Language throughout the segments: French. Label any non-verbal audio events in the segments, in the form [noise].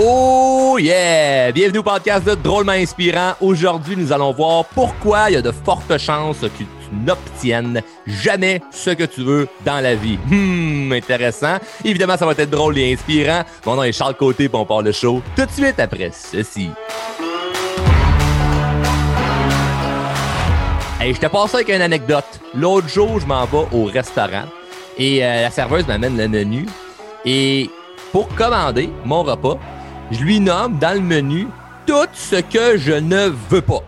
Oh yeah! Bienvenue au podcast de Drôlement Inspirant. Aujourd'hui, nous allons voir pourquoi il y a de fortes chances que tu n'obtiennes jamais ce que tu veux dans la vie. Hmm, intéressant. Évidemment, ça va être drôle et inspirant. Mon nom est Charles Côté, et on part le show tout de suite après ceci. Hey, je te passe avec une anecdote. L'autre jour, je m'en vais au restaurant et euh, la serveuse m'amène le menu. Et pour commander mon repas, je lui nomme dans le menu tout ce que je ne veux pas.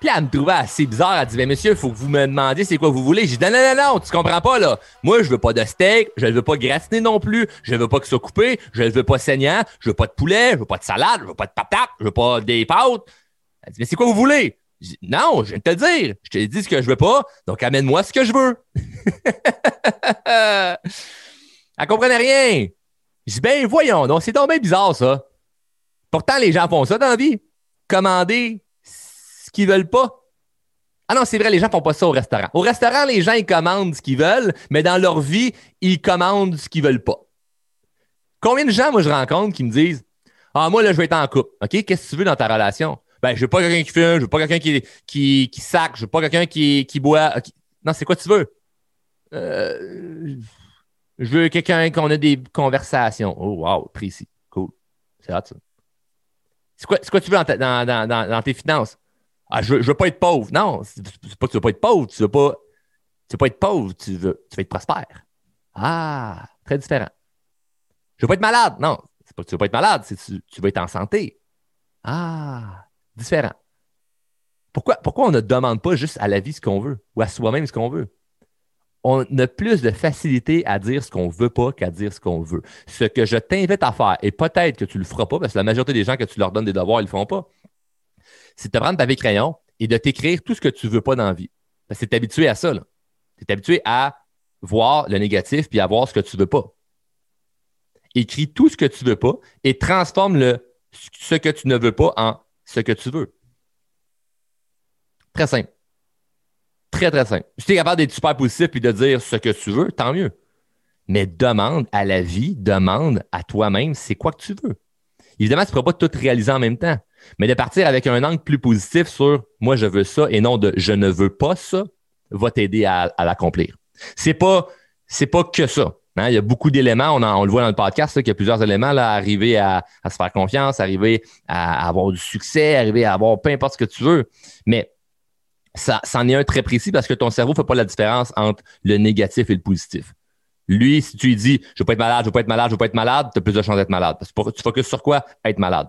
Puis elle me trouvait assez bizarre. Elle dit Mais monsieur, il faut que vous me demandiez c'est quoi vous voulez. J'ai dit Non, non, non, non, tu comprends pas, là. Moi, je veux pas de steak, je ne veux pas gratiné non plus, je veux pas que ça coupé, je ne veux pas saignant, je veux pas de poulet, je veux pas de salade, je veux pas de patates, je veux pas des pâtes. Elle dit Mais c'est quoi vous voulez? Je dis, Non, je viens de te dire. Je t'ai dit ce que je veux pas, donc amène-moi ce que je veux. [laughs] elle comprenait rien. Je dis Ben voyons, donc c'est tombé bizarre, ça. Pourtant, les gens font ça dans la vie. Commander ce qu'ils veulent pas. Ah non, c'est vrai, les gens font pas ça au restaurant. Au restaurant, les gens, ils commandent ce qu'ils veulent, mais dans leur vie, ils commandent ce qu'ils veulent pas. Combien de gens, moi, je rencontre qui me disent Ah, moi, là, je vais être en couple. OK, qu'est-ce que tu veux dans ta relation? Ben, je veux pas quelqu'un qui fume, je veux pas quelqu'un qui, qui, sac, je veux pas quelqu'un qui, qui boit. Non, c'est quoi tu veux? Euh, je veux quelqu'un qu'on a des conversations. Oh, wow, précis. Cool. C'est hot, ça. C'est quoi, quoi, tu veux dans, tes finances? Ah, je, veux, veux pas être pauvre. Non, c'est pas que tu veux pas être pauvre. Tu veux pas, tu veux pas être pauvre. Tu veux, tu veux être prospère. Ah, très différent. Je veux pas être malade. Non, c'est pas que tu veux pas être malade. C'est tu, tu veux être en santé. Ah, différent. Pourquoi, pourquoi on ne demande pas juste à la vie ce qu'on veut ou à soi-même ce qu'on veut? On a plus de facilité à dire ce qu'on veut pas qu'à dire ce qu'on veut. Ce que je t'invite à faire, et peut-être que tu le feras pas, parce que la majorité des gens que tu leur donnes des devoirs, ils le font pas, c'est de prendre ta crayon et de t'écrire tout ce que tu veux pas dans la vie. Parce que tu es habitué à ça. Tu es habitué à voir le négatif puis à voir ce que tu veux pas. Écris tout ce que tu veux pas et transforme le ce que tu ne veux pas en ce que tu veux. Très simple. Très, très simple. Si tu es capable d'être super positif et de dire ce que tu veux, tant mieux. Mais demande à la vie, demande à toi-même, c'est quoi que tu veux. Évidemment, tu ne pourras pas tout réaliser en même temps. Mais de partir avec un angle plus positif sur moi, je veux ça et non de je ne veux pas ça, va t'aider à, l'accomplir. C'est pas, c'est pas que ça. Hein. Il y a beaucoup d'éléments, on, le voit dans le podcast, qu'il y a plusieurs éléments, là, arriver à, à, se faire confiance, arriver à avoir du succès, arriver à avoir peu importe ce que tu veux. Mais ça, en est un très précis parce que ton cerveau ne fait pas la différence entre le négatif et le positif. Lui, si tu lui dis je veux pas être malade, je veux pas être malade, je veux pas être malade, tu as plus de chances d'être malade. Parce que tu focuses sur quoi? Être malade.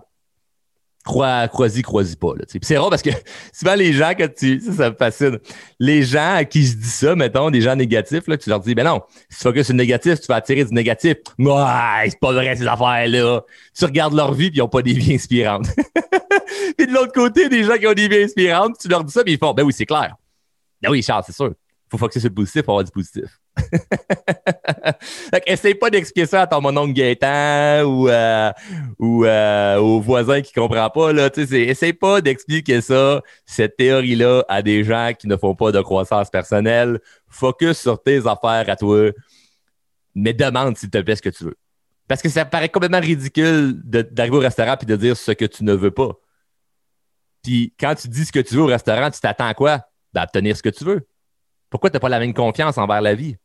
Crois, crois-y, crois-y pas. c'est rare parce que [laughs] souvent les gens, quand tu. Ça, ça me fascine. Les gens à qui je dis ça, mettons, des gens négatifs, là, tu leur dis, ben non, si tu focuses sur le négatif, tu vas attirer du négatif. Ouais, c'est pas vrai ces affaires-là. Tu regardes leur vie puis ils n'ont pas des vies inspirantes. [laughs] puis de l'autre côté, des gens qui ont des vies inspirantes, tu leur dis ça, puis ils font, ben oui, c'est clair. Ben oui, Charles, c'est sûr. Faut focuser sur le positif pour avoir du positif. [laughs] essaye pas d'expliquer ça à ton mononcle Gaétan ou, euh, ou euh, au voisin qui comprend pas. Là. Essaye pas d'expliquer ça, cette théorie-là, à des gens qui ne font pas de croissance personnelle. Focus sur tes affaires à toi, mais demande s'il te plaît ce que tu veux. Parce que ça paraît complètement ridicule d'arriver au restaurant et de dire ce que tu ne veux pas. Puis quand tu dis ce que tu veux au restaurant, tu t'attends à quoi? D'obtenir ce que tu veux. Pourquoi tu n'as pas la même confiance envers la vie?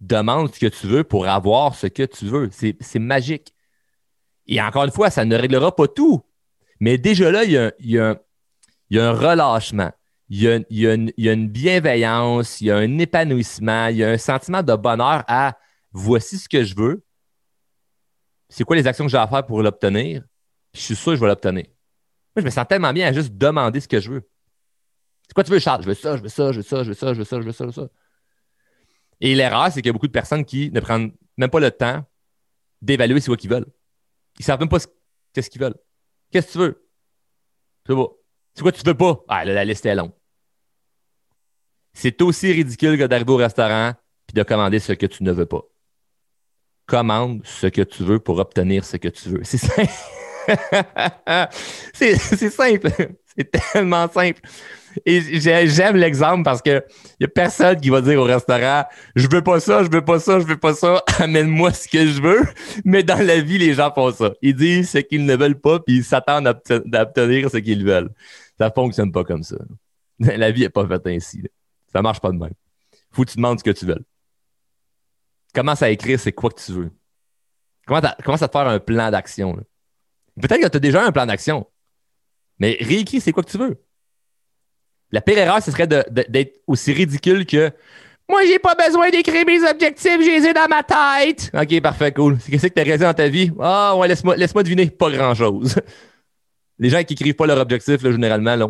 Demande ce que tu veux pour avoir ce que tu veux. C'est magique. Et encore une fois, ça ne réglera pas tout. Mais déjà là, il y a, un relâchement. Il y, a, une, bienveillance, il y a un épanouissement, il y a un sentiment de bonheur à voici ce que je veux. C'est quoi les actions que j'ai à faire pour l'obtenir? Je suis sûr que je vais l'obtenir. Moi, je me sens tellement bien à juste demander ce que je veux. C'est quoi tu veux, Charles? Je veux ça, je veux ça, je veux ça, je veux ça, je veux ça, je veux ça, je veux ça. Et l'erreur, c'est qu'il y a beaucoup de personnes qui ne prennent même pas le temps d'évaluer ce quoi qu'ils veulent. Ils ne savent même pas ce qu'ils veulent. Qu'est-ce que tu veux? C'est C'est quoi tu veux pas? Ah, là, la liste est longue. C'est aussi ridicule que d'arriver au restaurant et de commander ce que tu ne veux pas. Commande ce que tu veux pour obtenir ce que tu veux. C'est simple. [laughs] c'est simple. C'est tellement simple. Et j'aime l'exemple parce que y a personne qui va dire au restaurant Je veux pas ça, je veux pas ça, je veux pas ça, [laughs] amène-moi ce que je veux. Mais dans la vie, les gens font ça. Ils disent ce qu'ils ne veulent pas, puis ils s'attendent à obtenir ce qu'ils veulent. Ça fonctionne pas comme ça. [laughs] La vie est pas faite ainsi. Ça marche pas de même. Faut que tu demandes ce que tu veux. Comment ça écrire, c'est quoi que tu veux? Commence à te faire un plan d'action. Peut-être que tu as déjà un plan d'action. Mais réécris, c'est quoi que tu veux? La pire erreur, ce serait d'être aussi ridicule que moi, j'ai pas besoin d'écrire mes objectifs, j'ai les dans ma tête. OK, parfait, cool. Qu'est-ce que tu as réalisé dans ta vie? Ah, ouais, laisse-moi laisse deviner, pas grand-chose. [laughs] Les gens qui écrivent pas leurs objectifs, généralement, là,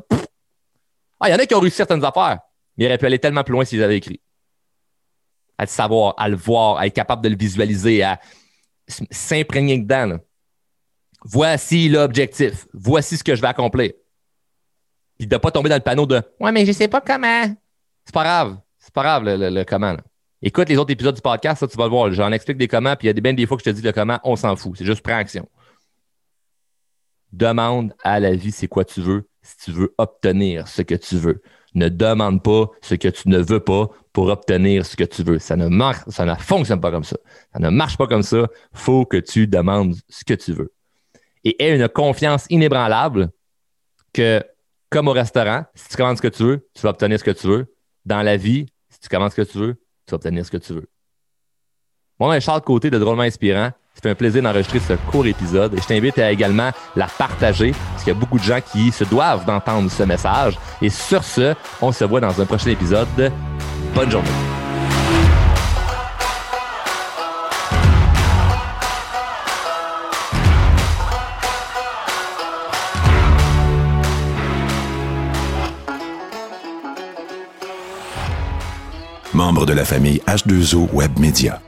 ah, il y en a qui ont réussi certaines affaires, mais ils auraient pu aller tellement plus loin s'ils avaient écrit. À le savoir, à le voir, à être capable de le visualiser, à s'imprégner dedans. Voici l'objectif. Voici ce que je vais accomplir. Puis de ne pas tomber dans le panneau de Ouais, mais je sais pas comment. C'est pas grave. C'est pas grave le, comment. Écoute les autres épisodes du podcast, ça, tu vas le voir. J'en explique des comment, puis il y a des, bien des fois que je te dis le comment, on s'en fout. C'est juste prends action. Demande à la vie c'est quoi tu veux si tu veux obtenir ce que tu veux. Ne demande pas ce que tu ne veux pas pour obtenir ce que tu veux. Ça ne marche, ça ne fonctionne pas comme ça. Ça ne marche pas comme ça. Faut que tu demandes ce que tu veux. Et aie une confiance inébranlable que comme au restaurant, si tu commandes ce que tu veux, tu vas obtenir ce que tu veux. Dans la vie, si tu commandes ce que tu veux, tu vas obtenir ce que tu veux. Moi, ben, Charles Côté de Drôlement Inspirant. Fait un plaisir d'enregistrer ce court épisode et je t'invite à également la partager parce qu'il y a beaucoup de gens qui se doivent d'entendre ce message. Et sur ce, on se voit dans un prochain épisode. Bonne journée. Membre de la famille H2O Web Media.